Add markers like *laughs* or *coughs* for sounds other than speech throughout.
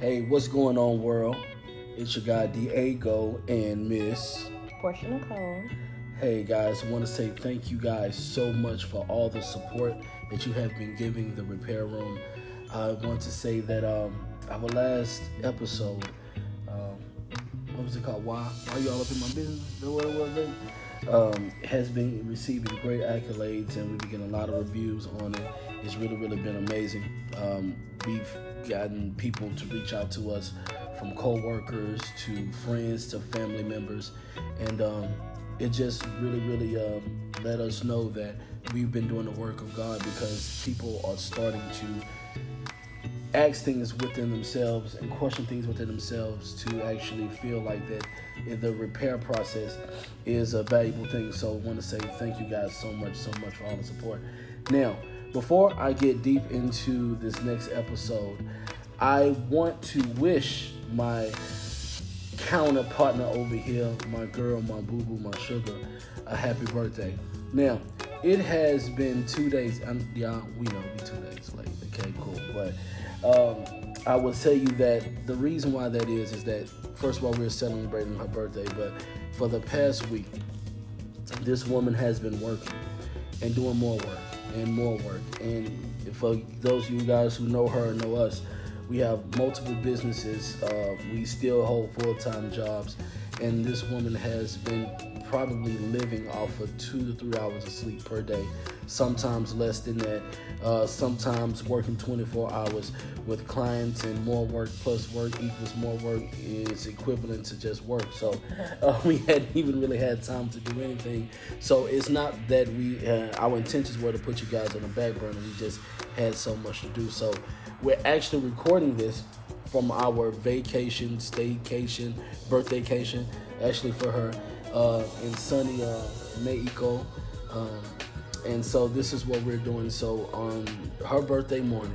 Hey, what's going on, world? It's your guy Diego and Miss Portia Nicole. Hey guys, I want to say thank you guys so much for all the support that you have been giving the repair room. I want to say that um, our last episode, um, what was it called? Why? Why you all up in my business? What was? Then? Um, has been receiving great accolades and we've been getting a lot of reviews on it. It's really, really been amazing. Um, we've gotten people to reach out to us from co-workers to friends to family members. And um, it just really really um, let us know that we've been doing the work of god because people are starting to ask things within themselves and question things within themselves to actually feel like that the repair process is a valuable thing. So i want to say thank you guys so much so much for all the support. Now before i get deep into this next episode i want to wish my counter partner over here, my girl, my boo boo, my sugar, a happy birthday. Now, it has been two days. I'm, y'all, we know we two days late. Okay, cool. But um, I will tell you that the reason why that is is that first of all we're celebrating her birthday, but for the past week, this woman has been working and doing more work and more work. And for those of you guys who know her know us, we have multiple businesses. Uh, we still hold full time jobs. And this woman has been probably living off of two to three hours of sleep per day, sometimes less than that, uh, sometimes working 24 hours with clients, and more work plus work equals more work is equivalent to just work. So *laughs* uh, we hadn't even really had time to do anything. So it's not that we, uh, our intentions were to put you guys on the back burner, we just had so much to do. So we're actually recording this from our vacation, staycation, birthdaycation, actually for her uh, in sunny uh, Mexico. Um, and so this is what we're doing. So on her birthday morning,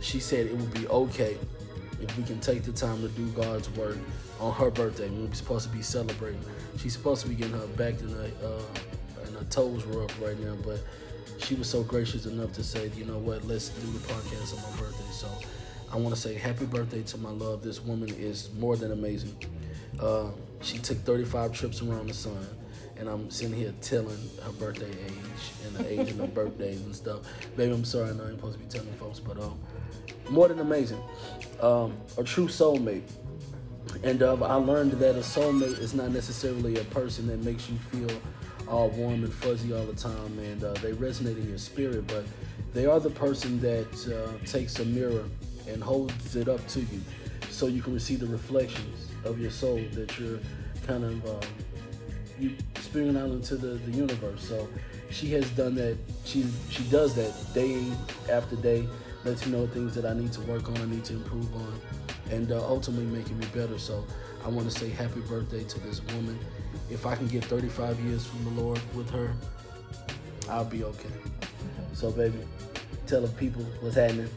she said it would be okay if we can take the time to do God's work on her birthday. We're supposed to be celebrating. She's supposed to be getting her back and her, uh, and her toes rubbed right now, but she was so gracious enough to say, you know what, let's do the podcast on my birthday. So I want to say happy birthday to my love. This woman is more than amazing. Uh, she took 35 trips around the sun, and I'm sitting here telling her birthday age and the age of her *laughs* birthdays and stuff. Baby, I'm sorry, I know I'm supposed to be telling folks, but um, more than amazing. Um, a true soulmate. And uh, I learned that a soulmate is not necessarily a person that makes you feel all warm and fuzzy all the time, and uh, they resonate in your spirit, but they are the person that uh, takes a mirror and holds it up to you so you can receive the reflections of your soul that you're kind of um, you spewing out into the, the universe. So she has done that. She she does that day after day. Lets me know things that I need to work on, I need to improve on, and uh, ultimately making me better. So I want to say happy birthday to this woman. If I can get 35 years from the Lord with her, I'll be okay. So baby, tell the people what's happening.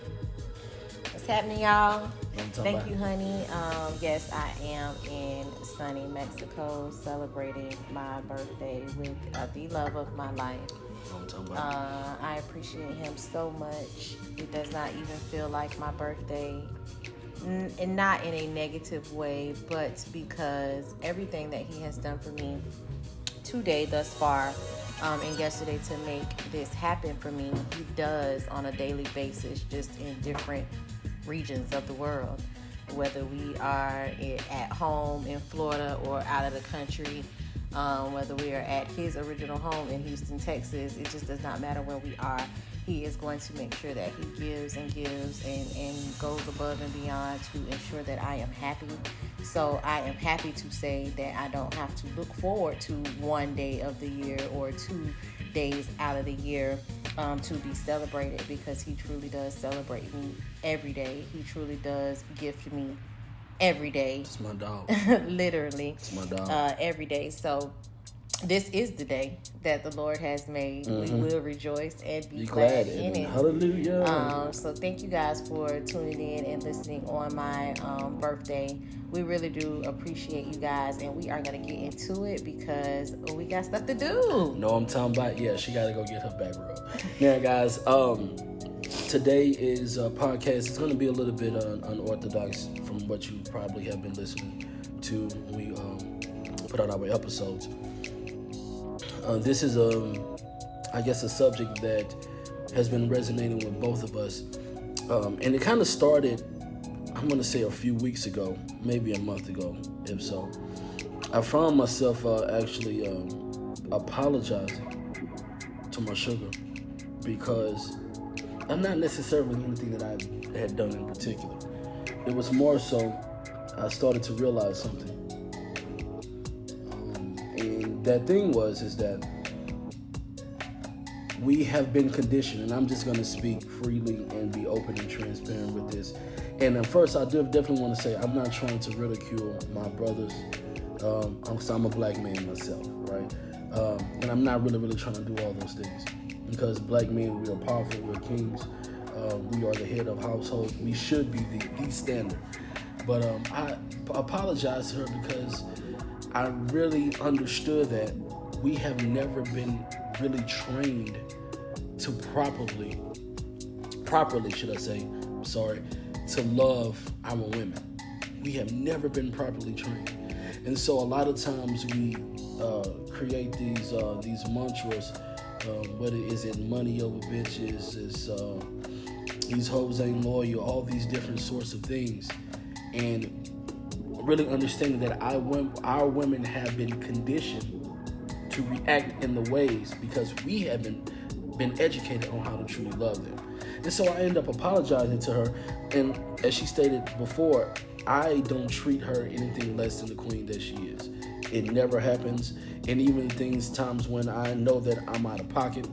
What's happening, y'all? Thank about- you, honey. Um, yes, I am in sunny Mexico celebrating my birthday with uh, the love of my life. I'm talking about. Uh, I appreciate him so much. It does not even feel like my birthday, N- and not in a negative way, but because everything that he has done for me today thus far, um, and yesterday to make this happen for me, he does on a daily basis, just in different regions of the world. Whether we are at home in Florida or out of the country, um, whether we are at his original home in Houston, Texas, it just does not matter where we are. He is going to make sure that he gives and gives and, and goes above and beyond to ensure that I am happy. So I am happy to say that I don't have to look forward to one day of the year or two days out of the year um, to be celebrated because he truly does celebrate me every day. He truly does gift me every day, It's my dog. *laughs* literally It's my dog. uh, every day. So this is the day that the Lord has made. We will rejoice and be, Mm-hmm. Be glad, glad in it. Hallelujah. Um, so thank you guys for tuning in and listening on my um, birthday. We really do appreciate you guys, and we are gonna get into it because we got stuff to do. No, I'm talking about yeah. She got to go get her back rub. Now, guys, um, today is a podcast. It's going to be a little bit uh, unorthodox from what you probably have been listening to when we um, put out our episodes. Uh, this is a, um, I guess, a subject that has been resonating with both of us, um, and it kind of started. I'm going to say a few weeks ago, maybe a month ago, if so. I found myself uh, actually um, apologizing to my sugar because I'm not necessarily anything that I had done in particular. It was more so I started to realize something. That thing was is that we have been conditioned, and I'm just going to speak freely and be open and transparent with this. And at first, I do definitely want to say I'm not trying to ridicule my brothers. Um, I'm, I'm a black man myself, right? Um, and I'm not really, really trying to do all those things because black men, we are powerful, we're kings, uh, we are the head of household. We should be the, the standard. But um, I apologize to her because I really understood that we have never been really trained to properly, properly, should I say, I'm sorry, to love our women. We have never been properly trained. And so a lot of times we uh, create these uh, these mantras. Um, whether is it money over bitches, is uh, these hoes ain't loyal, all these different sorts of things, and really understanding that I, our women have been conditioned to react in the ways because we haven't been educated on how to truly love them. And so I end up apologizing to her. And as she stated before, I don't treat her anything less than the queen that she is. It never happens. And even things, times when I know that I'm out of pocket,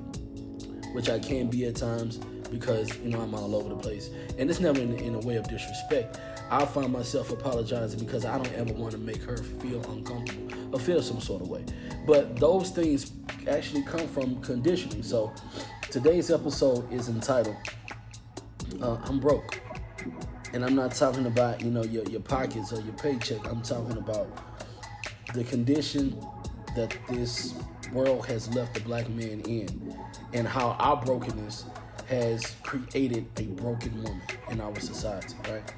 which I can be at times because, you know, I'm all over the place. And it's never in, in a way of disrespect. I find myself apologizing because I don't ever want to make her feel uncomfortable or feel some sort of way. But those things actually come from conditioning. So today's episode is entitled uh, I'm Broke. And I'm not talking about, you know, your, your pockets or your paycheck. I'm talking about the condition that this world has left the black man in and how our brokenness has created a broken woman in our society, right?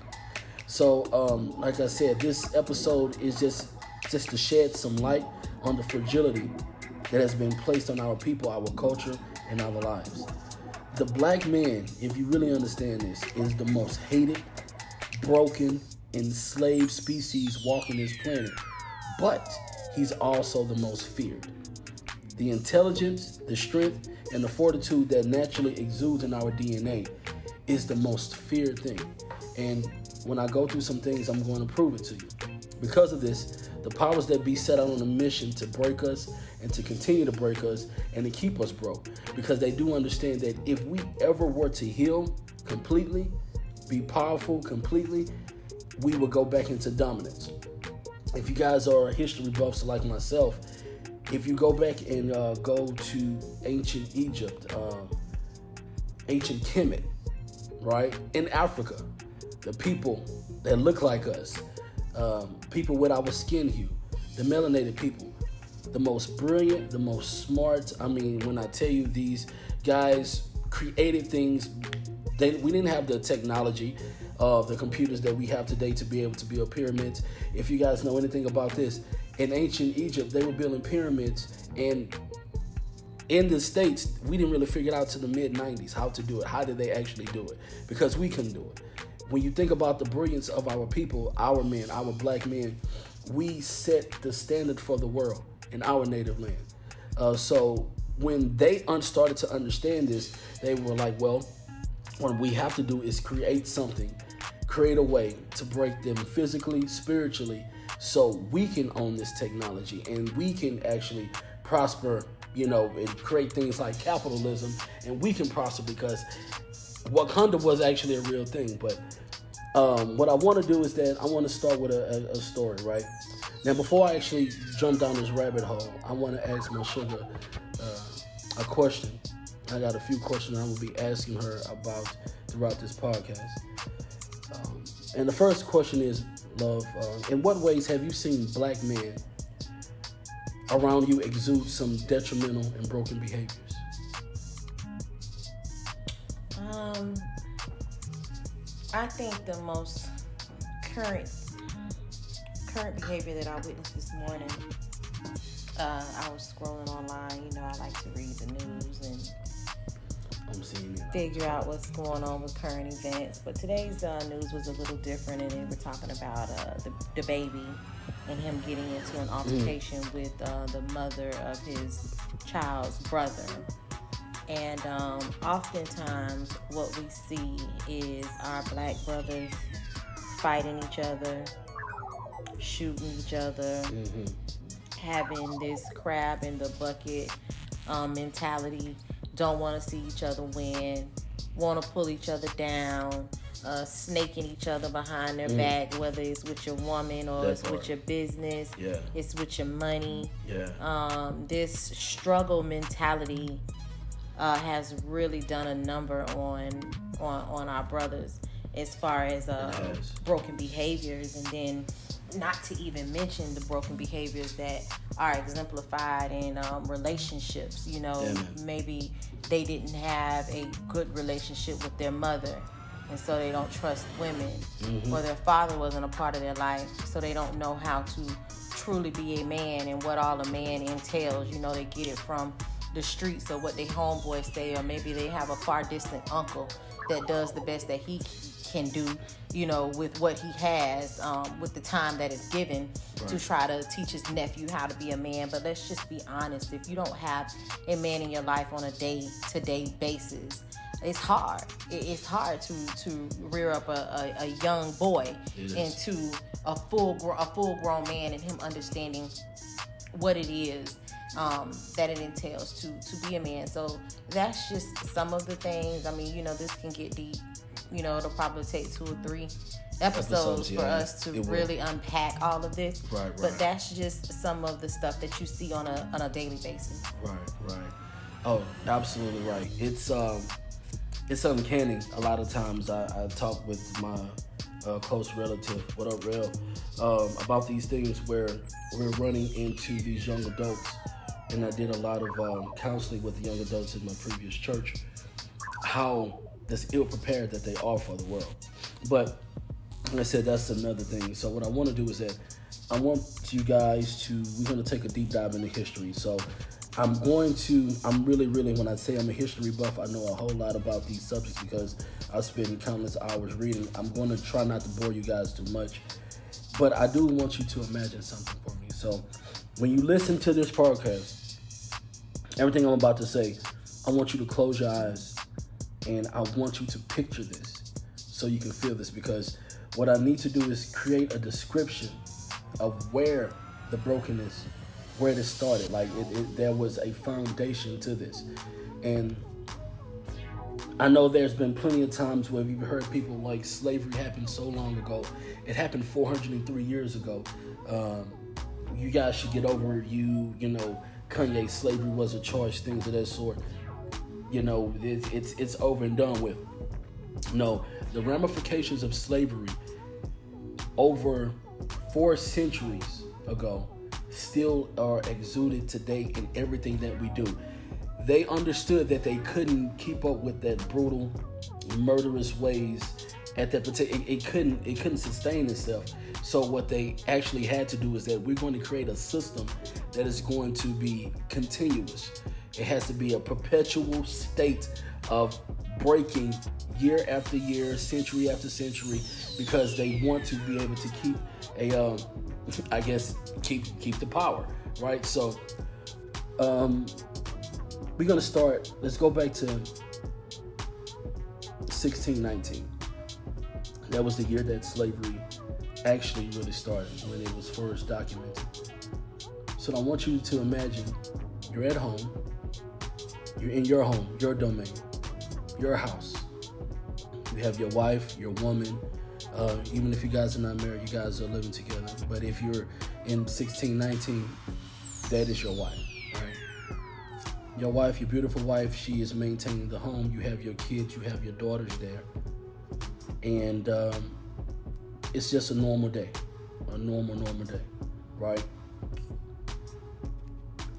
So, um, like I said, this episode is just just to shed some light on the fragility that has been placed on our people, our culture, and our lives. The black man, if you really understand this, is the most hated, broken, enslaved species walking this planet. But he's also the most feared. The intelligence, the strength, and the fortitude that naturally exudes in our DNA is the most feared thing. And when I go through some things, I'm going to prove it to you. Because of this, the powers that be set out on a mission to break us and to continue to break us and to keep us broke. Because they do understand that if we ever were to heal completely, be powerful completely, we would go back into dominance. If you guys are history buffs like myself, if you go back and uh, go to ancient Egypt, uh, ancient Kemet, right, in Africa, the people that look like us, um, people with our skin hue, the melanated people, the most brilliant, the most smart. I mean, when I tell you these guys created things, they, we didn't have the technology of the computers that we have today to be able to build pyramids. If you guys know anything about this, in ancient Egypt, they were building pyramids, and in the states, we didn't really figure it out to the mid 90s how to do it. How did they actually do it? Because we couldn't do it when you think about the brilliance of our people, our men, our black men, we set the standard for the world in our native land. Uh, so when they un- started to understand this, they were like, well, what we have to do is create something, create a way to break them physically, spiritually, so we can own this technology and we can actually prosper, you know, and create things like capitalism and we can prosper because Wakanda was actually a real thing, but um, what I want to do is that I want to start with a, a, a, story, right? Now, before I actually jump down this rabbit hole, I want to ask my sugar uh, a question. I got a few questions I will be asking her about throughout this podcast. Um, and the first question is, love, uh, in what ways have you seen black men around you exude some detrimental and broken behaviors? Um I think the most current current behavior that I witnessed this morning. Uh, I was scrolling online. You know, I like to read the news and I'm seeing it. figure out what's going on with current events. But today's uh, news was a little different, and they were talking about uh, the, DaBaby and him getting into an altercation with uh, the mother of his child's brother. And um, oftentimes, what we see is our black brothers fighting each other, shooting each other, hmm having this crab in the bucket um, mentality. Don't want to see each other win. Want to pull each other down. Uh, snaking each other behind their Mm. back, whether it's with your woman or That it's with your business, Yeah. it's with your money. Yeah. Um, this struggle mentality uh, has really done a number on on on our brothers as far as uh, broken behaviors, and then not to even mention the broken behaviors that are exemplified in um, relationships. You know, maybe they didn't have a good relationship with their mother. And so they don't trust women, Mhm. or their father wasn't a part of their life, so they don't know how to truly be a man and what all a man entails. You know, they get it from the streets or what they homeboys say, or maybe they have a far distant uncle that does the best that he can do, you know, with what he has, um, with the time that is given to try to teach his nephew how to be a man. But let's just be honest if you don't have a man in your life on a day to day basis, it's hard. It's hard to to rear up a, a, a young boy into a full gro- a full grown man and him understanding what it is um, that it entails to to be a man. So that's just some of the things. I mean, you know, this can get deep. You know, it'll probably take two or three episodes, Episodes, for yeah, us to it will. really unpack all of this. Right, But that's just some of the stuff that you see on a on a daily basis. Right, right. Oh, absolutely right. It's um, it's uncanny. A lot of times I, I talk with my uh, close relative, what up, real, um, about these things where we're running into these young adults, and I did a lot of um, counseling with young adults in my previous church. How this ill prepared that they are for the world, but like I said, that's another thing. So what I want to do is that I want you guys to we're going to take a deep dive into history. So I'm going to I'm really really when I say I'm a history buff, I know a whole lot about these subjects because I spend countless hours reading. I'm going to try not to bore you guys too much, but I do want you to imagine something for me. So when you listen to this podcast, everything I'm about to say, I want you to close your eyes and I want you to picture this so you can feel this because what I need to do is create a description of where the brokenness, where it started. Like it, it, there was a foundation to this, and I know there's been plenty of times where we've heard people like slavery happened so long ago. It happened 403 years ago. Um, you guys should get over. You, you know, Kanye, slavery was a choice, things of that sort. You know, it, it's it's over and done with. No, the ramifications of slavery over four centuries ago still are exuded today in everything that we do. They understood that they couldn't keep up with that brutal, murderous ways at that particular. It, it couldn't. It couldn't sustain itself. So what they actually had to do is that we're going to create a system that is going to be continuous. It has to be a perpetual state of breaking year after year, century after century, because they want to be able to keep a, um, *laughs* I guess, keep keep the power, right? So, um, we're gonna start. Let's go back to 1619. That was the year that slavery actually really started, when it was first documented. So I want you to imagine you're at home, you're in your home, your domain, your house. You have your wife, your woman. Uh, even if you guys are not married, you guys are living together. But if you're in 16, 19, that is your wife, right? Your wife, your beautiful wife, she is maintaining the home. You have your kids, you have your daughters there. And um, it's just a normal day, a normal, normal day, right?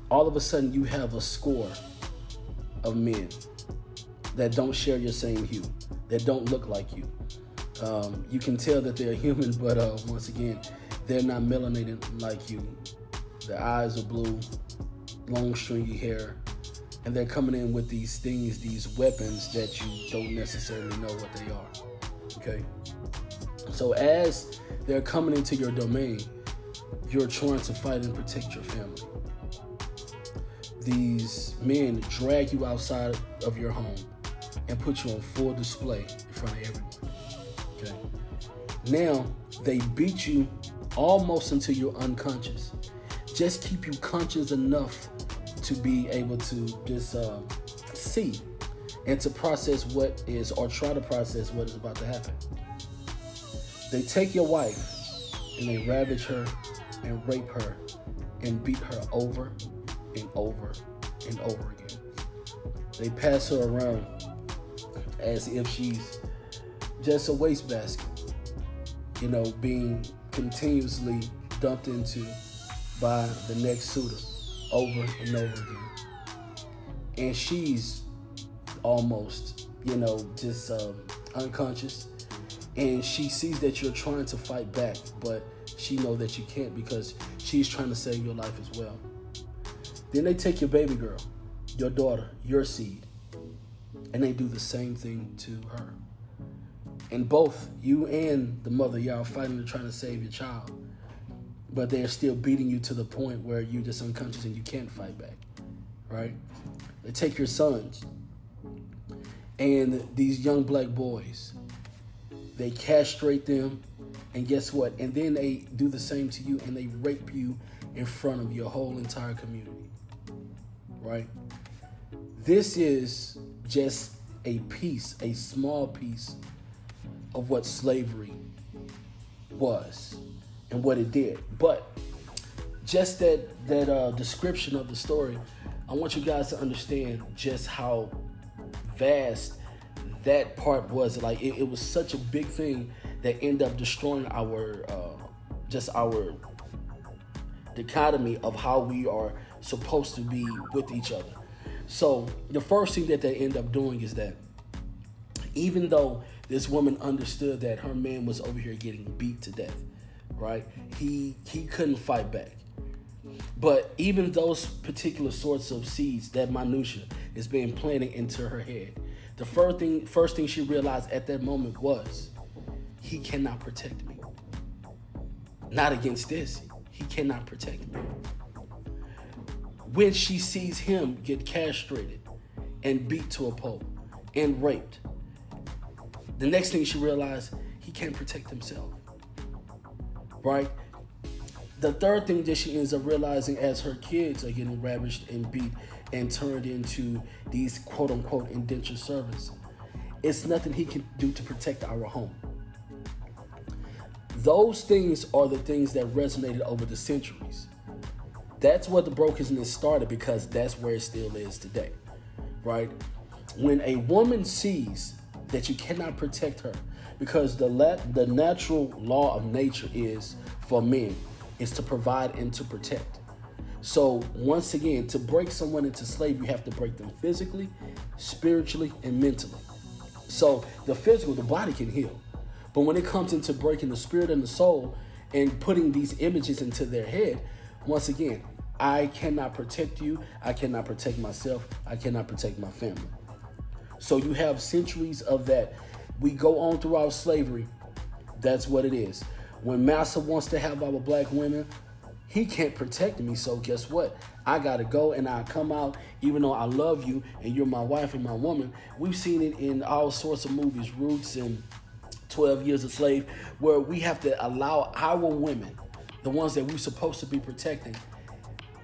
All of a sudden, you have a score of men that don't share your same hue, that don't look like you. Um, you can tell that they're *laughs* human, but uh, once again, they're not melanated like you. Their eyes are blue, long stringy hair, and they're coming in with these things, these weapons that you don't necessarily know what they are. Okay? So as they're coming into your domain, you're trying to fight and protect your family. These men drag you outside of your home and put you on full display in front of everyone. Okay? Now they beat you almost until you're unconscious. Just keep you conscious enough to be able to just uh, see and to process what is, or try to process what is about to happen. They take your wife and they ravage her and rape her and beat her over and over and over again. They pass her around as if she's just a wastebasket, you know, being continuously dumped into by the next suitor over and over again. And she's almost, you know, just um, unconscious. And she sees that you're trying to fight back, but she know that you can't because she's trying to save your life as well. Then they take your baby girl, your daughter, your seed, and they do the same thing to her. And both you and the mother, y'all are fighting to trying to save your child but they're still beating you to the point where you're just unconscious and you can't fight back, right? They take your sons and these young black boys, they castrate them, and guess what? And then they do the same to you and they rape you in front of your whole entire community, right? This is just a piece, a small piece of what slavery was and what it did. But just that that uh, description of the story, I want you guys to understand just how vast that part was. Like it, it was such a big thing that ended up destroying our uh, just our dichotomy of how we are supposed to be with each other. So the first thing that they end up doing is that even though this woman understood that her man was over here getting beat to death, right? He he couldn't fight back. But even those particular sorts of seeds, that minutia, is being planted into her head. The first thing first thing she realized at that moment was he cannot protect me. Not against this. He cannot protect me. When she sees him get castrated and beat to a pulp and raped, the next thing she realized, he can't protect himself right? The third thing that she ends up realizing as her kids are getting ravaged and beat and turned into these quote unquote indentured servants, it's nothing he can do to protect our home. Those things are the things that resonated over the centuries. That's what the brokenness started because that's where it still is today, right? When a woman sees that you cannot protect her, because the la- the natural law of nature is for men is to provide and to protect. So once again, to break someone into slavery, you have to break them physically, spiritually, and mentally. So the physical, the body can heal, but when it comes into breaking the spirit and the soul and putting these images into their head, once again, I cannot protect you. I cannot protect myself. I cannot protect my family. So you have centuries of that we go on throughout slavery. That's what it is. When Massa wants to have our black women, he can't protect me. So guess what? I gotta go and I come out, even though I love you and you're my wife and my woman. We've seen it in all sorts of movies, Roots and 12 Years a Slave, where we have to allow our women, the ones that we're supposed to be protecting,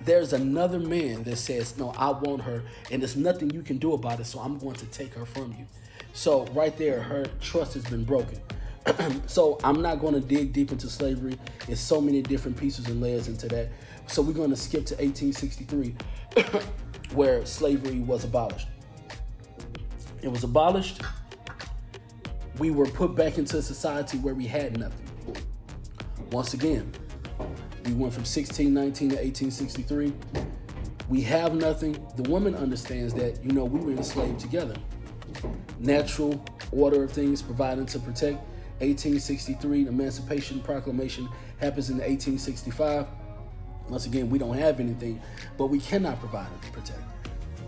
there's another man that says, No, I want her, and there's nothing you can do about it, so I'm going to take her from you. So right there, her trust has been broken. *clears throat* so I'm not going to dig deep into slavery. There's so many different pieces and layers into that. So we're going to skip to 1863, *clears throat* where slavery was abolished. It was abolished. We were put back into a society where we had nothing. Once again, we went from 1619 to 1863. We have nothing. The woman understands that, you know, we were enslaved together natural order of things providing to protect. 1863. The Emancipation Proclamation happens in 1865. Once again, we don't have anything, but we cannot provide and protect.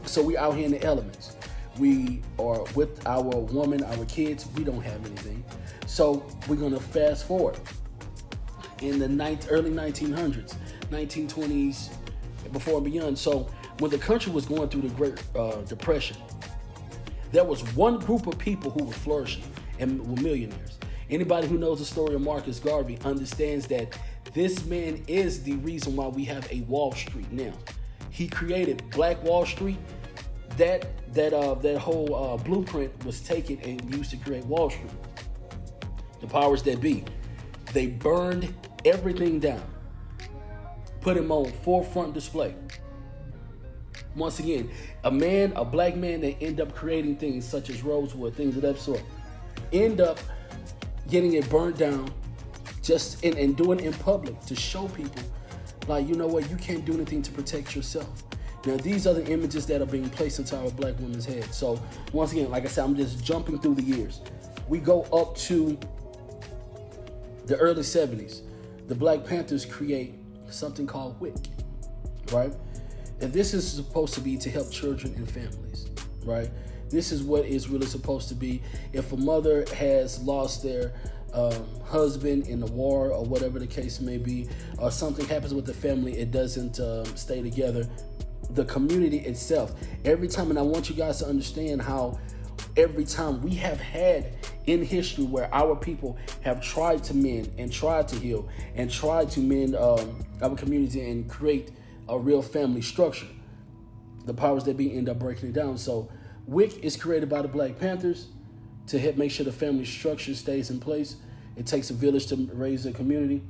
So we out here in the elements. We are with our woman, our kids. We don't have anything. So we're gonna fast forward in the ninth, early 1900s, 1920s, before and beyond. So when the country was going through the Great uh, Depression, there was one group of people who were flourishing and were millionaires. Anybody who knows the story of Marcus Garvey understands that this man is the reason why we have a Wall Street now. He created Black Wall Street. That that uh that whole uh, blueprint was taken and used to create Wall Street. The powers that be, they burned everything down, put him on forefront display. Once again, a man, a black man that end up creating things such as Rosewood, things of that sort, end up getting it burned down just in, and doing it in public to show people like you know what you can't do anything to protect yourself. Now these are the images that are being placed into our black women's head. So once again like i said i'm just jumping through the years. We go up to the early 70s the black panthers create something called wic right? And this is supposed to be to help children and families right this is what is really supposed to be if a mother has lost their um, husband in the war or whatever the case may be, or something happens with the family, it doesn't um, stay together. The community itself, every time, and I want you guys to understand how every time we have had in history where our people have tried to mend and tried to heal and tried to mend um, our community and create a real family structure, the powers that be end up breaking it down. So, WIC is created by the Black Panthers to help make sure the family structure stays in place. It takes a village to raise a community.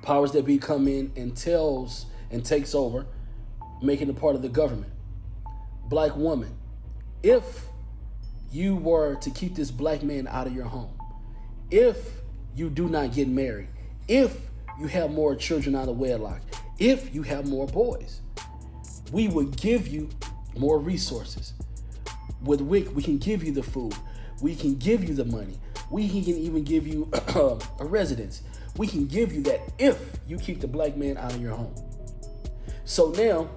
Powers that be come in and tells and takes over, making it part of the government. Black woman, if you were to keep this black man out of your home, if you do not get married, if you have more children out of wedlock, if you have more boys, we would give you more resources. With WIC, we can give you the food, we can give you the money, we can even give you *clears throat* a residence. We can give you that if you keep the black man out of your home. So now,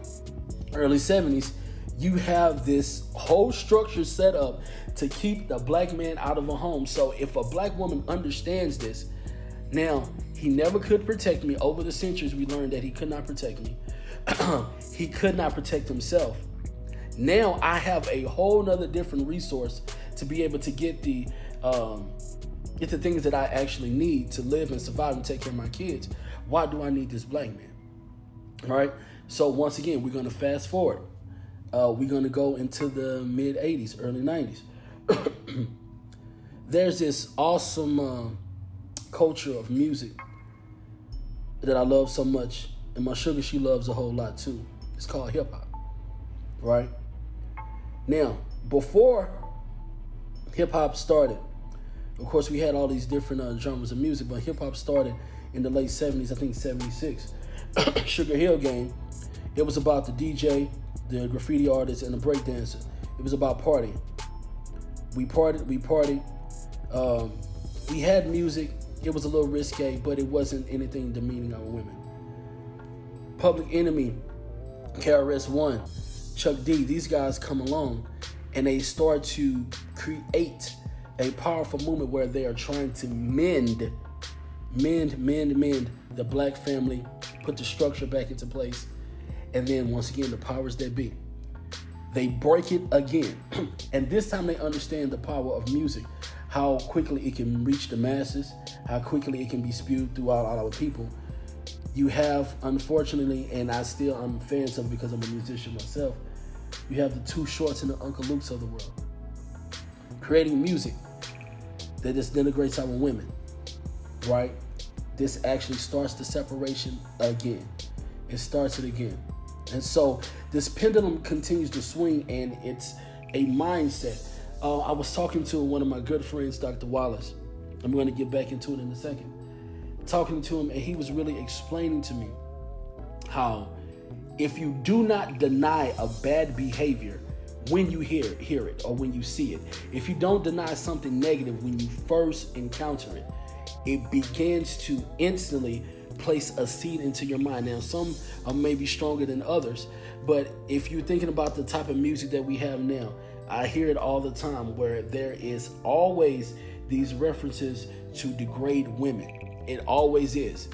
early 70s, you have this whole structure set up to keep the black man out of a home. So if a black woman understands this, now he never could protect me. Over the centuries, we learned that he could not protect me. *clears throat* he could not protect himself. Now I have a whole nother different resource to be able to get the um, get the things that I actually need to live and survive and take care of my kids. Why do I need this black man? All right. So once again, we're gonna fast forward. Uh, we're gonna go into the mid '80s, early '90s. *clears throat* There's this awesome uh, culture of music that I love so much, and my sugar she loves a whole lot too. It's called hip hop, right? Now, before hip hop started, of course, we had all these different uh, genres of music, but hip hop started in the late 70s, I think 76. *coughs* Sugar Hill Gang, it was about the DJ, the graffiti artist, and the breakdancer. It was about partying. We partied, we partied. Um, we had music. It was a little risque, but it wasn't anything demeaning on women. Public Enemy, KRS One, Chuck D, these guys come along and they start to create a powerful movement where they are trying to mend, mend, mend, mend the black family, put the structure back into place, and then once again the powers that be. They break it again. *clears throat* and this time they understand the power of music, how quickly it can reach the masses, how quickly it can be spewed throughout all our people. You have, unfortunately, and I still I'm fans of because I'm a musician myself, you have the Too Shorts and the Uncle Lukes of the world. Creating music that just denigrates our women, right? This actually starts the separation again. It starts it again. And so this pendulum continues to swing, and it's a mindset. Uh, I was talking to one of my good friends, Dr. Wallace. I'm going to get back into it in a second. Talking to him, and he was really explaining to me how if you do not deny a bad behavior, when you hear hear it or when you see it. If you don't deny something negative when you first encounter it, it begins to instantly place a seed into your mind. Now, some are maybe stronger than others, but if you're thinking about the type of music that we have now, I hear it all the time where there is always these references to degrade women. It always is.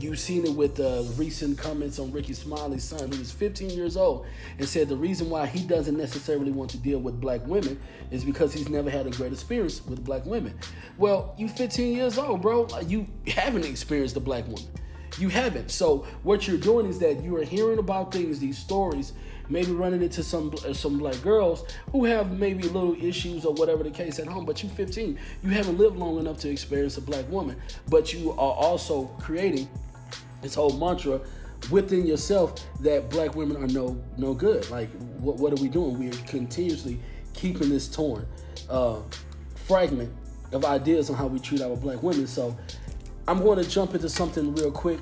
You've seen it with the recent comments on Rickey Smiley's son, who is 15 years old, and said the reason why he doesn't necessarily want to deal with black women is because he's never had a great experience with black women. Well, you're 15 years old, bro. You haven't experienced a black woman. You haven't. So what you're doing is that you are hearing about things, these stories, maybe running into some uh, some black girls who have maybe little issues or whatever the case at home. But you're 15, you haven't lived long enough to experience a black woman. But you are also creating this whole mantra within yourself that black women are no no good. Like what what are we doing? We are continuously keeping this torn uh, fragment of ideas on how we treat our black women. So I'm going to jump into something real quick.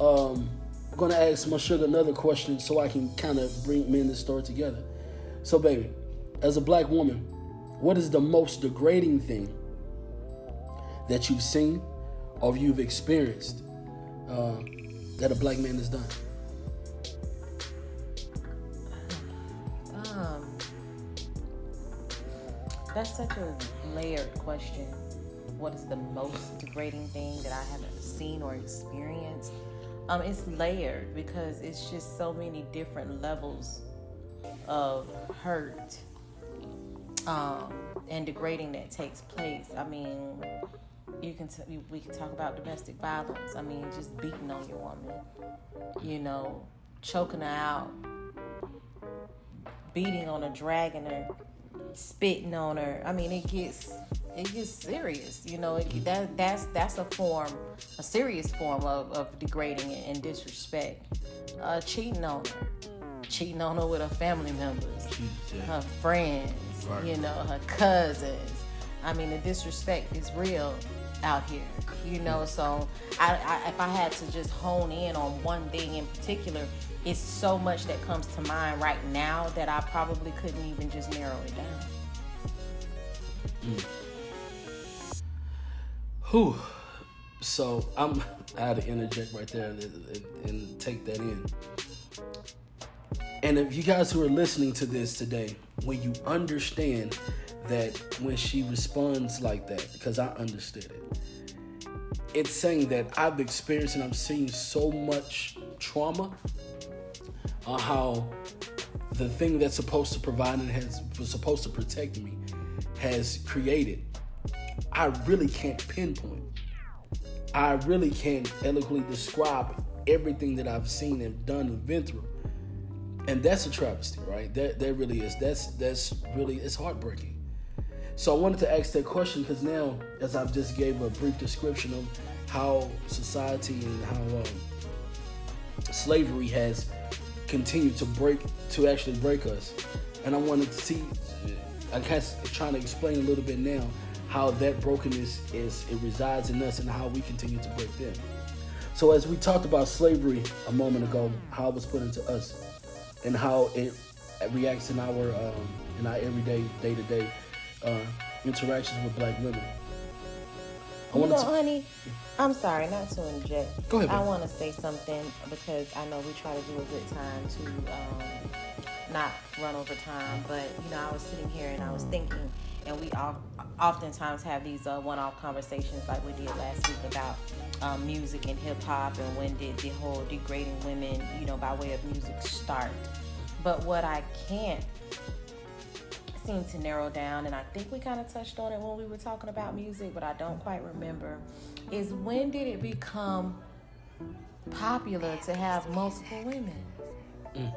Um, I'm going to ask my sugar another question so I can kind of bring me and this story together. So, baby, as a black woman, what is the most degrading thing that you've seen or you've experienced uh, that a black man has done? Um, that's such a layered question. What is the most degrading thing that I haven't seen or experienced? Um, it's layered because it's just so many different levels of hurt um, and degrading that takes place. I mean, you can t- we can talk about domestic violence. I mean, just beating on your woman, you know, choking her out, beating on her, dragging her, spitting on her. I mean, it gets it gets serious. You know, it, that that's that's a form, a serious form of, of degrading and disrespect. Uh, cheating on her, cheating on her with her family members, her friends, right. you know, her cousins. I mean, the disrespect is real out here, you know. So, I, I, if I had to just hone in on one thing in particular, it's so much that comes to mind right now that I probably couldn't even just narrow it down. Mm. Whew. So I'm I had to interject right there and, and, and take that in. And if you guys who are listening to this today, when you understand that when she responds like that, because I understood it, it's saying that I've experienced and I'm seeing so much trauma on how the thing that's supposed to provide and has was supposed to protect me has created I really can't pinpoint. I really can't eloquently describe everything that I've seen and done and been through. And that's a travesty, right? That that really is. That's that's really it's heartbreaking. So I wanted to ask that question because now, as I've just gave a brief description of how society and how um, slavery has continued to break to actually break us, and I wanted to see, I guess, trying to explain a little bit now how that brokenness is it resides in us and how we continue to break them. So as we talked about slavery a moment ago, how it was put into us, and how it reacts in our um, in our everyday day to day interactions with black women. I you know, to... honey, I'm sorry not to inject. Go ahead. I want to say something because I know we try to do a good time to um, not run over time. But you know, I was sitting here and I was thinking and we all oftentimes have these uh, one-off conversations like we did last week about um, music and hip hop and when did the whole degrading women, you know, by way of music start. But what I can't seem to narrow down, and I think we kind of touched on it when we were talking about music, but I don't quite remember, is when did it become popular to have multiple women? Mm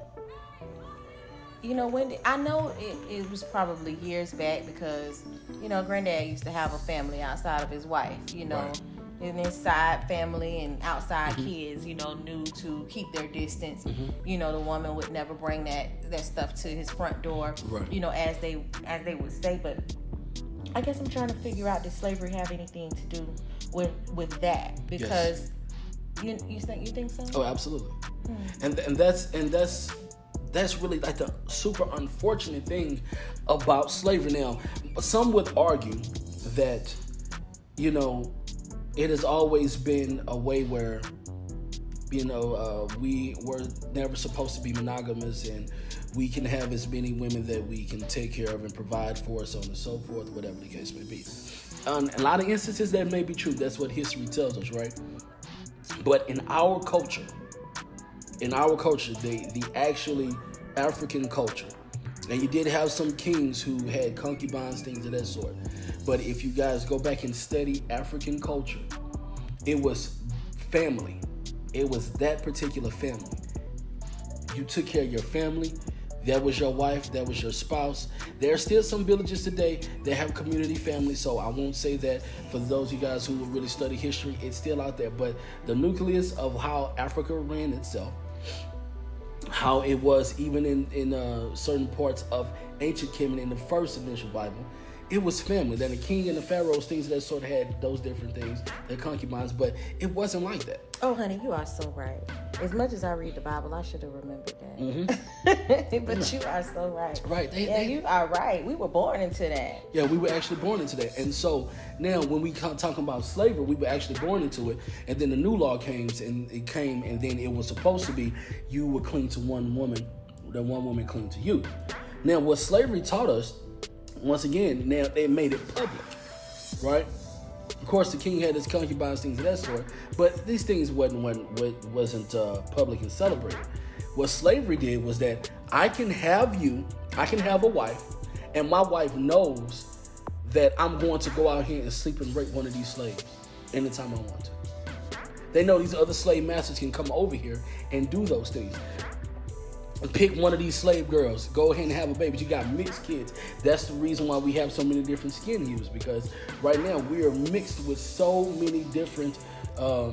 you know when did, I know it, it was probably years back because you know granddad used to have a family outside of his wife you know right. And inside family and outside mm-hmm. kids you know knew to keep their distance mm-hmm. you know the woman would never bring that that stuff to his front door right. you know as they as they would say but I guess I'm trying to figure out did slavery have anything to do with with that because yes. you you think you think so oh absolutely hmm. and and that's and that's that's really like the super unfortunate thing about slavery. Now, some would argue that, you know, it has always been a way where, you know, uh, we were never supposed to be monogamous and we can have as many women that we can take care of and provide for, so on and so forth, whatever the case may be. Um, a lot of instances that may be true. That's what history tells us, right? But in our culture, in our culture, the the actually African culture, and you did have some kings who had concubines, things of that sort. But if you guys go back and study African culture, it was family. It was that particular family. You took care of your family. That was your wife, that was your spouse. There are still some villages today that have community families, so I won't say that for those of you guys who really study history, it's still out there. But the nucleus of how Africa ran itself, how it was even in, in uh, certain parts of ancient Kemet in the first initial Bible, it was family. Then the king and the pharaohs, things that sort of had those different things, their concubines, but it wasn't like that. Oh, honey, you are so right. As much as I read the Bible, I should have remembered that. Mm-hmm. *laughs* but you are so right. Right. They, yeah, they, you are right. We were born into that. Yeah, we were actually born into that. And so now, when we talk about slavery, we were actually born into it. And then the new law came, and it came, and then it was supposed to be you would cling to one woman, then one woman cling to you. Now, what slavery taught us once again, now they made it public, right? Of course, the king had his concubines, things of that sort, but these things wasn't wasn't, wasn't uh, public and celebrated. What slavery did was that I can have you, I can have a wife, and my wife knows that I'm going to go out here and sleep and rape one of these slaves anytime I want to. They know these other slave masters can come over here and do those things pick one of these slave girls, go ahead and have a baby. You got mixed kids. That's the reason why we have so many different skin hues because right now we are mixed with so many different uh,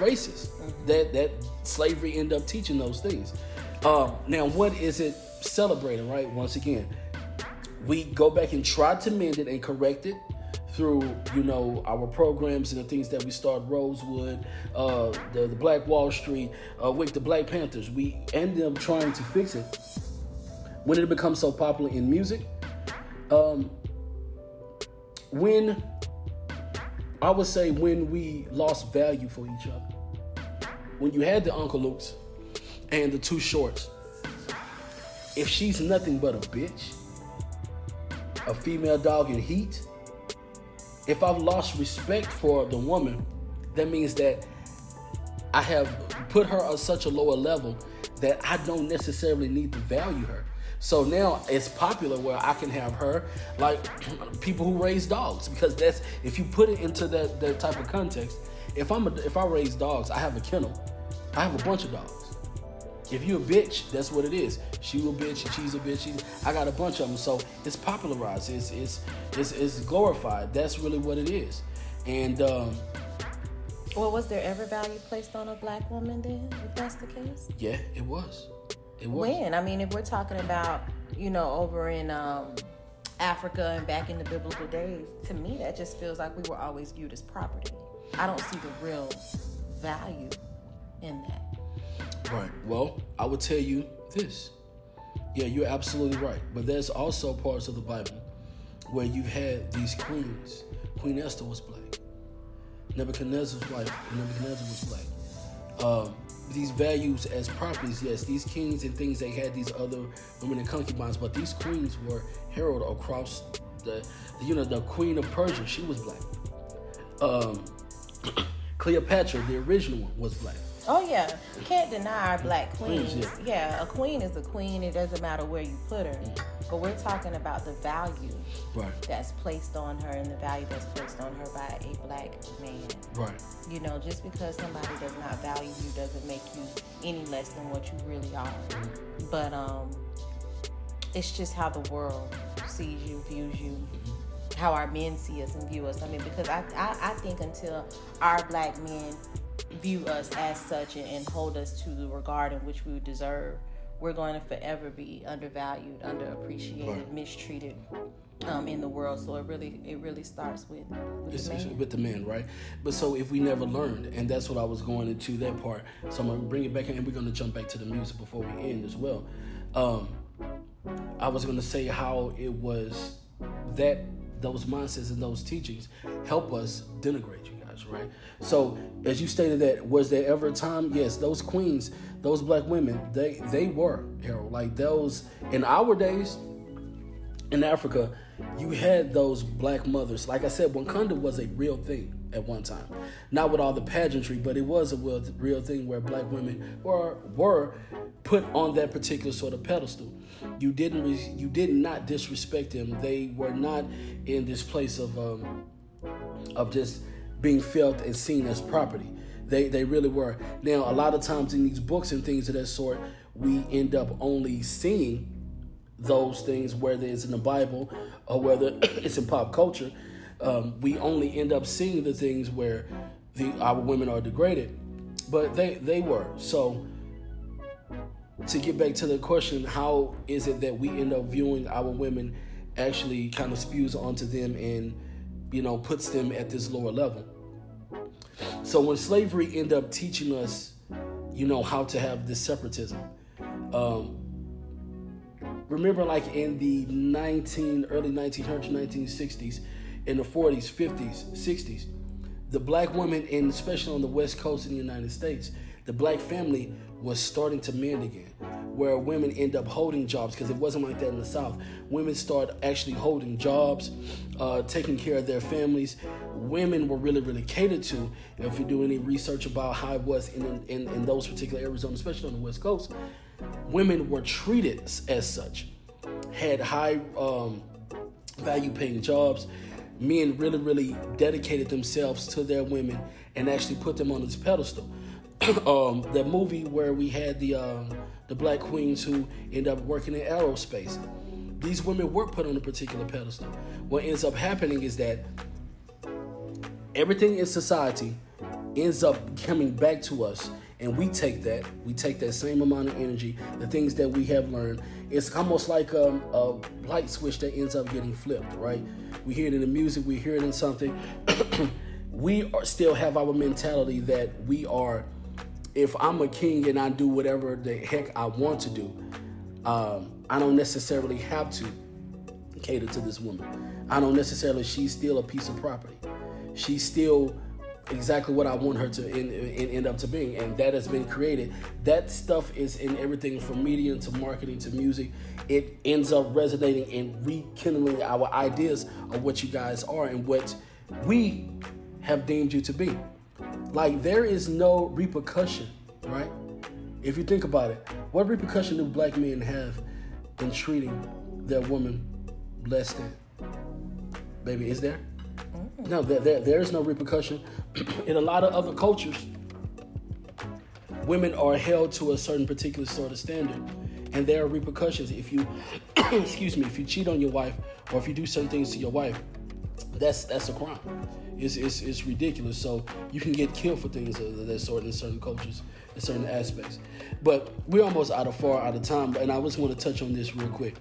races mm-hmm. that that slavery end up teaching those things. Uh, now, what is it celebrating? Right, once again, we go back and try to mend it and correct it through you know our programs and the things that we start Rosewood, uh, the the Black Wall Street, uh, with the Black Panthers. We end up trying to fix it when it becomes so popular in music. Um, when I would say when we lost value for each other, when you had the Uncle Lukes and the Too Shorts, if she's nothing but a bitch, a female dog in heat if I've lost respect for the woman, that means that I have put her on such a lower level that I don't necessarily need to value her. So now it's popular where I can have her like *clears throat* people who raise dogs because that's if you put it into that, that type of context. If I'm a, if I raise dogs, I have a kennel. I have a bunch of dogs. If you a bitch, that's what it is. She a bitch, she's a bitch. She's, I got a bunch of them, so it's popularized. It's it's it's, it's glorified. That's really what it is. And um, well, was there ever value placed on a black woman then, if that's the case? Yeah, it was. It was. When? I mean, if we're talking about, you know, over in um, Africa and back in the biblical days, to me, that just feels like we were always viewed as property. I don't see the real value in that. Right. Well, I would tell you this. Yeah, you're absolutely right. But there's also parts of the Bible where you had these queens. Queen Esther was black. Nebuchadnezzar's wife, Nebuchadnezzar was black. Um, these values as properties, yes, these kings and things, they had these other women and concubines, but these queens were heralded across the, you know, the queen of Persia, she was black. Um, *coughs* Cleopatra, the original one, was black. Oh yeah, can't deny our black queens. queens yeah. yeah. a queen is a queen. It doesn't matter where you put her. Mm. But we're talking about the value right. that's placed on her and the value that's placed on her by a black man. Right. You know, just because somebody does not value you doesn't make you any less than what you really are. Mm-hmm. But um, it's just how the world sees you, views you. Mm-hmm how our men see us and view us. I mean, because I, I, I think until our black men view us as such and, and hold us to the regard in which we deserve, we're going to forever be undervalued, underappreciated, right. mistreated um, in the world. So it really it really starts with with the, man. with the man, right? But so if we never learned, and that's what I was going into that part. So I'm gonna bring it back, in, and we're gonna jump back to the music before we end as well. Um, I was going to say how it was that those mindsets and those teachings help us denigrate you guys, right? So, as you stated that, was there ever a time? Yes, those queens, those black women, they they were Harold. Like those in our days in Africa, you had those black mothers. Like I said, Wakanda was a real thing at one time. Not with all the pageantry, but it was a real, real thing where black women were were put on that particular sort of pedestal. You didn't re- you did not disrespect them. They were not in this place of um, of just being felt and seen as property. They they really were. Now a lot of times in these books and things of that sort, we end up only seeing those things, whether it's in the Bible or whether *coughs* it's in pop culture. Um, we only end up seeing the things where the our women are degraded, but they they were so to get back to the question, how is it that we end up viewing our women actually kind of spews onto them and, you know, puts them at this lower level? So when slavery ended up teaching us, you know, how to have this separatism, um, remember like in the 19, early 1900s, 1960s, in the 40s, 50s, 60s, the black women, and especially on the West Coast in the United States, the black family was starting to mend again, where women end up holding jobs because it wasn't like that in the South. Women start actually holding jobs, uh, taking care of their families. Women were really, really catered to. If you do any research about how it was in, in, in those particular areas, especially on the West Coast, women were treated as such, had high um, value paying jobs. Men really, really dedicated themselves to their women and actually put them on this pedestal. *clears throat* um, the movie where we had the um, the black queens who end up working in aerospace. These women were put on a particular pedestal. What ends up happening is that everything in society ends up coming back to us and we take that we take that same amount of energy the things that we have learned it's almost like um, a light switch that ends up getting flipped right we hear it in the music we hear it in something *clears throat* we are, still have our mentality that we are if I'm a king and I do whatever the heck I want to do, um, I don't necessarily have to cater to this woman. I don't necessarily, she's still a piece of property. She's still exactly what I want her to end, end, up to being. And that has been created. That stuff is in everything from media to marketing to music. It ends up resonating and rekindling our ideas of what you guys are and what we have deemed you to be. Like there is no repercussion, right? If you think about it, what repercussion do black men have in treating their woman less than? Baby, is there? Mm. No, there, there, there is no repercussion. *clears throat* in a lot of other cultures, women are held to a certain particular sort of standard. And there are repercussions if you, *clears throat* excuse me, if you cheat on your wife or if you do certain things to your wife, that's that's a crime. It's, it's, it's ridiculous. So you can get killed for things of that sort in certain cultures, in certain aspects. But we're almost out of far out of time, and I just want to touch on this real quick.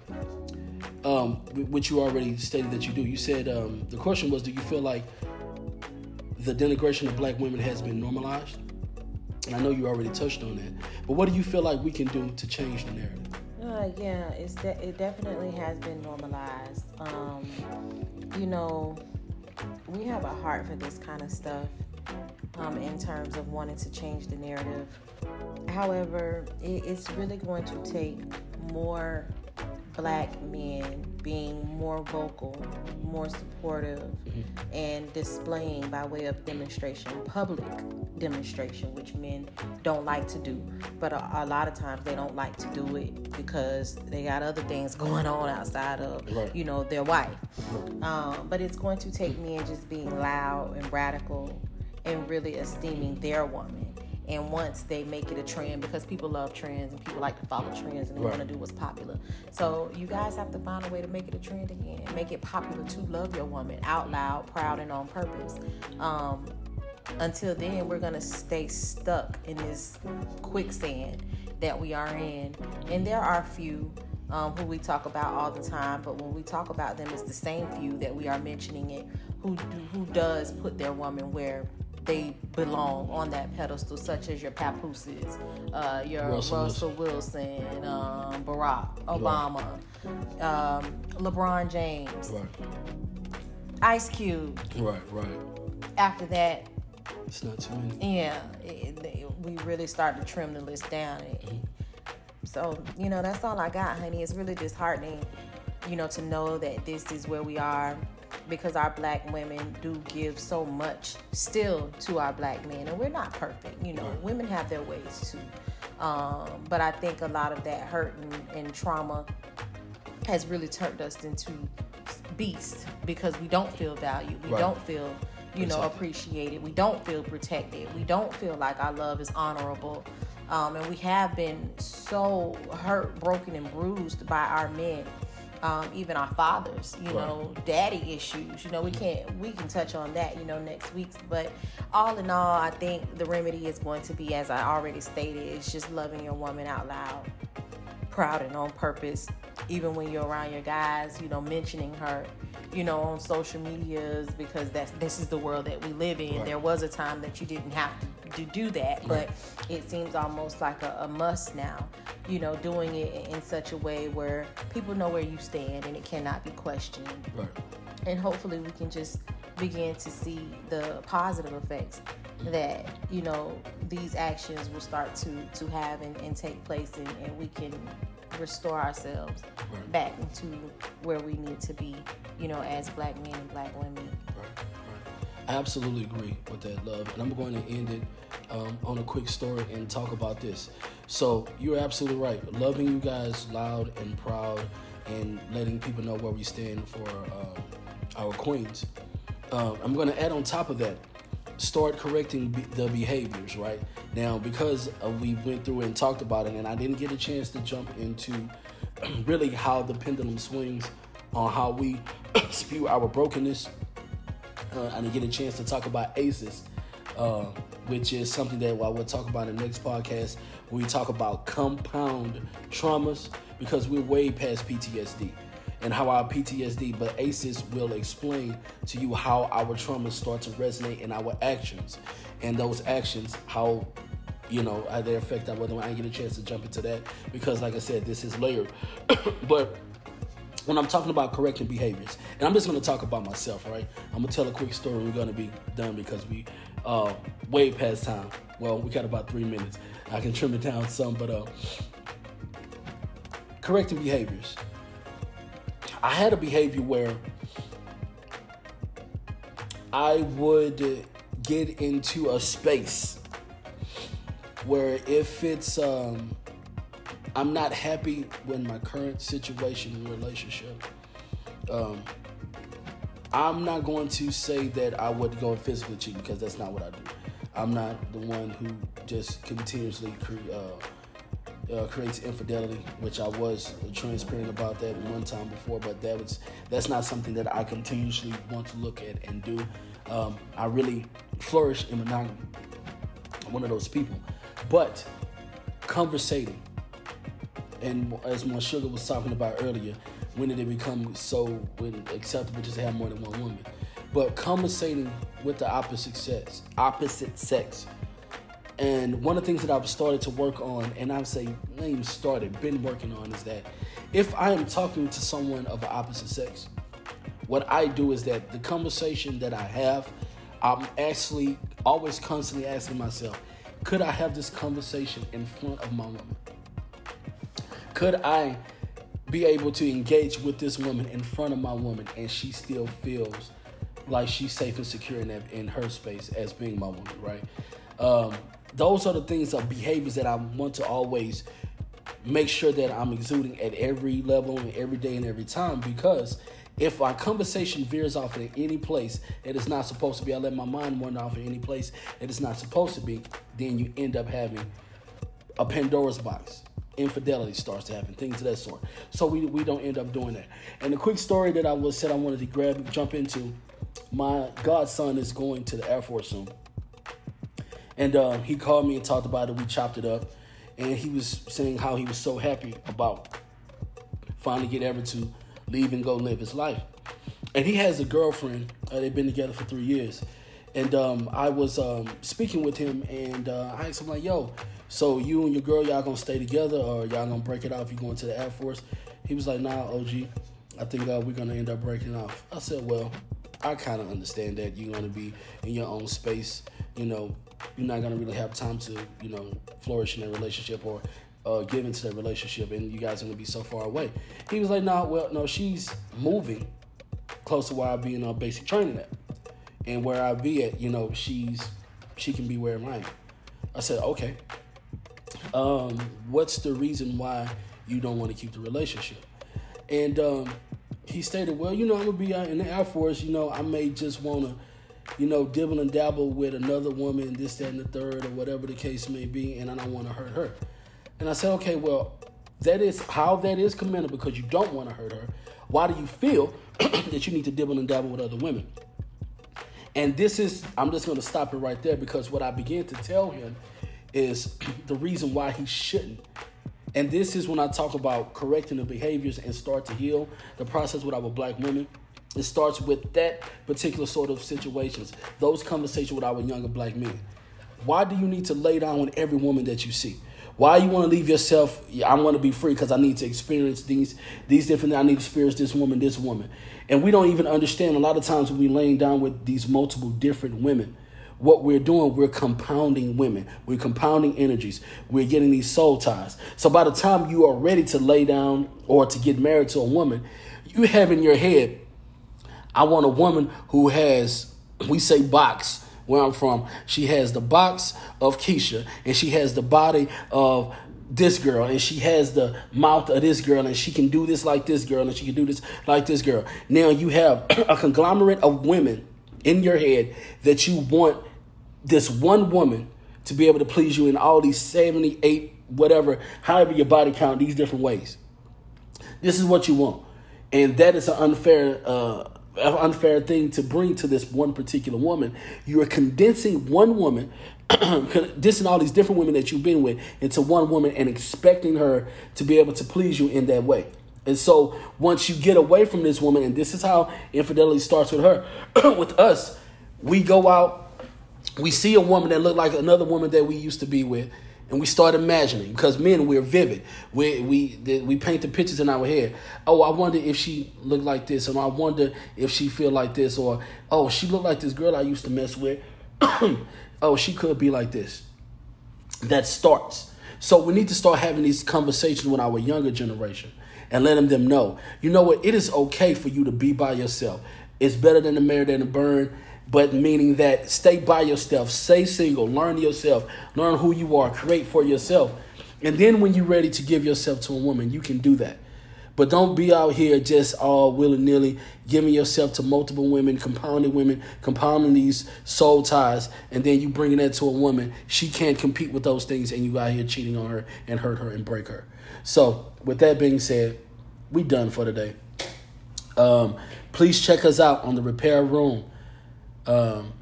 Um, which you already stated that you do. You said um, the question was, do you feel like the denigration of black women has been normalized? And I know you already touched on that. But what do you feel like we can do to change the narrative? Uh, yeah, it's de- it definitely has been normalized. Um, you know, we have a heart for this kind of stuff um, in terms of wanting to change the narrative. However, it, it's really going to take more black men being more vocal, more supportive, mm-hmm. and displaying by way of demonstration, public demonstration, which men don't like to do. But a, a lot of times they don't like to do it because they got other things *laughs* going on outside of, right. you know, their wife. Right. Um, but it's going to take men just being loud and radical and really esteeming their woman and once they make it a trend because people love trends and people like to follow trends and they right. want to do what's popular. So you guys have to find a way to make it a trend again make it popular to love your woman out loud proud and on purpose. Um, until then we're gonna stay stuck in this quicksand that we are in. And there are few um, who we talk about all the time but when we talk about them it's the same few that we are mentioning it who do, who does put their woman where they belong on that pedestal, such as your Papooses, uh, your Russell, Russell Wilson, Wilson um, Barack Obama, right. um, LeBron James, right. Ice Cube. Right, right. After that, it's not too many. Yeah, it, it, we really start to trim the list down. Mm-hmm. So you know, that's all I got, honey. It's really disheartening, you know, to know that this is where we are because our black women do give so much still to our black men and we're not perfect you know. Women have their ways too. Um, but i think a lot of that hurt and, and trauma has really turned us into beasts because we don't feel valued. We right. don't feel you know appreciated. We don't feel protected. We don't feel like our love is honorable. Um, and we have been so hurt broken and bruised by our men um, even our fathers, you right. know, daddy issues. You know, we can't we can touch on that, you know, next week. But all in all, I think the remedy is going to be, as I already stated, it's just loving your woman out loud, proud and on purpose. Even when you're around your guys, you know, mentioning her, you know, on social medias because that's this is the world that we live in. Right. There was a time that you didn't have to to do that, but it seems almost like a, a, must now. You know, doing it in such a way where people know where you stand and it cannot be questioned. Right. And hopefully, we can just begin to see the positive effects mm-hmm. that you know these actions will start to to have and, and take place, and, and we can restore ourselves right. back into where we need to be, you know, as black men and black women. Right. Absolutely agree with that, love. And I'm going to end it um, on a quick story and talk about this. So you're absolutely right. Loving you guys loud and proud and letting people know where we stand for uh, our queens. Uh, I'm going to add on top of that, start correcting the behaviors, right? Now, because uh, we went through and talked about it, and I didn't get a chance to jump into *clears throat* really how the pendulum swings on how we *clears throat* spew our brokenness uh, didn't get a chance to talk about ACEs, uh, which is something that I will talk about in the next podcast. we talk about compound traumas because we're way past PTSD and how our PTSD, but ACEs will explain to you how our traumas start to resonate in our actions, and those actions how you know how they affect our. I didn't get a chance to jump into that because, like I said, this is layered, *coughs* but when I'm talking about correcting behaviors, and I'm just going to talk about myself, right? I'm going to tell a quick story. We're going to be done because we uh, way past time. Well, we got about three minutes. I can trim it down some, but uh, correcting behaviors. I had a behavior where I would get into a space where if it's um, I'm not happy with my current situation and relationship. Um, I'm not going to say that I would go and physically cheat because that's not what I do. I'm not the one who just continuously cre- uh, uh, creates infidelity, which I was transparent about that one time before, but that was that's not something that I continuously want to look at and do. Um, I really flourish in monogamy. I'm one of those people, but conversating and as my sugar was talking about earlier, when did it become so acceptable just to have more than one woman? But conversating with the opposite sex, opposite sex. And one of the things that I've started to work on, and I've say not even started, been working on, is that if I am talking to someone of the opposite sex, what I do is that the conversation that I have, I'm actually always constantly asking myself, could I have this conversation in front of my woman? Could I be able to engage with this woman in front of my woman and she still feels like she's safe and secure in, that, in her space as being my woman, right? Um, those are the things of behaviors that I want to always make sure that I'm exuding at every level and every day and every time because if our conversation veers off in any place it's not supposed to be, I let my mind wander off in any place it's not supposed to be, then you end up having a Pandora's box infidelity starts to happen, things of that sort. So we, we don't end up doing that. And the quick story that I was said I wanted to grab jump into, my godson is going to the Air Force soon. And uh, he called me and talked about it. We chopped it up. And he was saying how he was so happy about finally get ever to leave and go live his life. and he has a girlfriend. Uh, they've been together for three years, and um, I was um, speaking with him, and uh, I asked him like, "Yo, so you and your girl, y'all gonna stay together, or y'all gonna break it off? You going to the Air Force?" He was like, "Nah, OG, I think uh, we're gonna end up breaking off." I said, "Well, I kind of understand that you're gonna be in your own space. You know, you're not gonna really have time to, you know, flourish in that relationship or." Uh, give into that relationship and you guys are gonna be so far away. He was like, nah, well, no, she's moving close to where I be in uh, basic training at, and where I be at, you know, she's she can be where I am." I said, "Okay, um, what's the reason why you don't want to keep the relationship? And um, he stated, well, you know, I'm gonna be out in the Air Force. You know, I may just want to, you know, dibble and dabble with another woman, this, that, and the third, or whatever the case may be, and I don't want to hurt her. And I said, okay, well, that is how that is commendable because you don't want to hurt her. Why do you feel *clears throat* that you need to dibble and dabble with other women? And this is, I'm just going to stop it right there because what I began to tell him is *clears throat* the reason why he shouldn't. And this is when I talk about correcting the behaviors and start to heal the process with our black women. It starts with that particular sort of situations, those conversations with our younger black men. Why do you need to lay down with every woman that you see? Why you want to leave yourself? I want to be free because I need to experience these these different. I need to experience this woman, this woman, and we don't even understand. A lot of times when we laying down with these multiple different women, what we're doing, we're compounding women, we're compounding energies, we're getting these soul ties. So by the time you are ready to lay down or to get married to a woman, you have in your head, I want a woman who has, we say box where I'm from, she has the box of Keisha and she has the body of this girl and she has the mouth of this girl and she can do this like this girl and she can do this like this girl. Now you have *clears throat* a conglomerate of women in your head that you want this one woman to be able to please you in all these 78 whatever however your body count these different ways. This is what you want. And that is an unfair uh, unfair thing to bring to this one particular woman. You are condensing one woman *clears throat* condensing all these different women that you've been with into one woman and expecting her to be able to please you in that way and so once you get away from this woman, and this is how infidelity starts with her, *clears throat* with us, we go out, we see a woman that look like another woman that we used to be with, and we start imagining because men we're vivid. We we we paint the pictures in our head. Oh, I wonder if she looked like this, and I wonder if she feel like this, or oh, she looked like this girl I used to mess with. *clears throat* oh, she could be like this. That starts. So we need to start having these conversations with our younger generation and letting them know, you know what, it is okay for you to be by yourself. It's better than the marry than the burn, but meaning that stay by yourself, stay single, learn yourself, learn who you are, create for yourself. And then when you're ready to give yourself to a woman, you can do that. But don't be out here just all willy nilly giving yourself to multiple women, compounding women, compounding these soul ties, and then you bringing that to a woman. She can't compete with those things, and you out here cheating on her and hurt her and break her. So, with that being said, we done for today. Um, please check us out on the Repair Room. Um,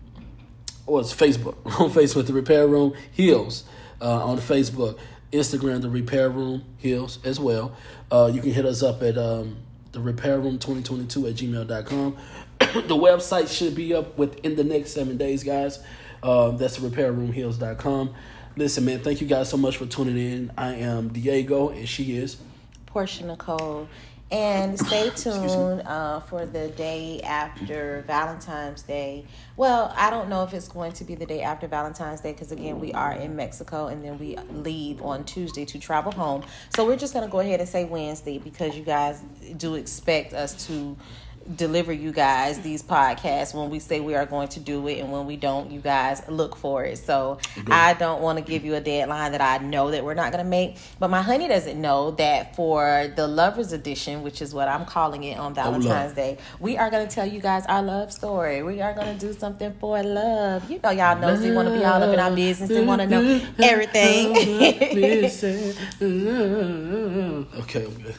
or it's Facebook *laughs* on Facebook, the Repair Room Heals uh, on Facebook, Instagram, the Repair Room Heals as well. Uh, you can hit us up at um, the Repair Room 2022 at gmail.com. *clears throat* the website should be up within the next seven days, guys. Uh, that's the repairroomheals.com. Listen, man, thank you guys so much for tuning in. I am Diego, and she is Portia Nicole. And *coughs* stay tuned uh, for the day after Valentine's Day. Well, I don't know if it's going to be the day after Valentine's Day because, again, we are in Mexico and then we leave on Tuesday to travel home. So we're just going to go ahead and say Wednesday because you guys do expect us to deliver you guys these podcasts when we say we are going to do it and when we don't you guys look for it. So i don't want to give you a deadline that i know that we're not going to make but my honey doesn't know that for the lovers edition which is what i'm calling it on oh, valentine's day we are going to tell you guys our love story. We are going to do something for love. You know y'all know we want to be all up in our business and want to know *laughs* everything. *laughs* Okay i'm good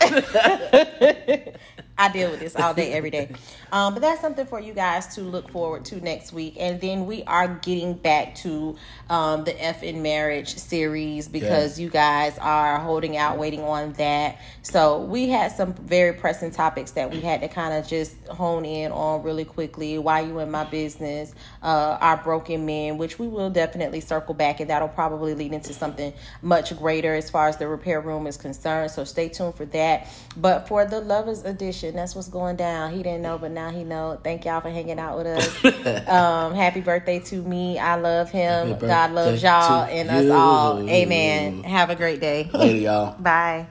*laughs* I deal with this all day, every day. Um, but that's something for you guys to look forward to next week. And then we are getting back to um, the F in Marriage series because yeah. you guys are holding out, waiting on that. So we had some very pressing topics that we had to kind of just hone in on really quickly. Why you in my business? Uh, our broken men, which we will definitely circle back, and that'll probably lead into something much greater as far as the repair room is concerned. So stay tuned for that. But for the lovers edition, that's what's going down. He didn't know, but now he know. Thank y'all for hanging out with us. *laughs* um, happy birthday to me. I love him. God loves y'all and us all. Amen. Have a great day. Later, y'all. *laughs* Bye.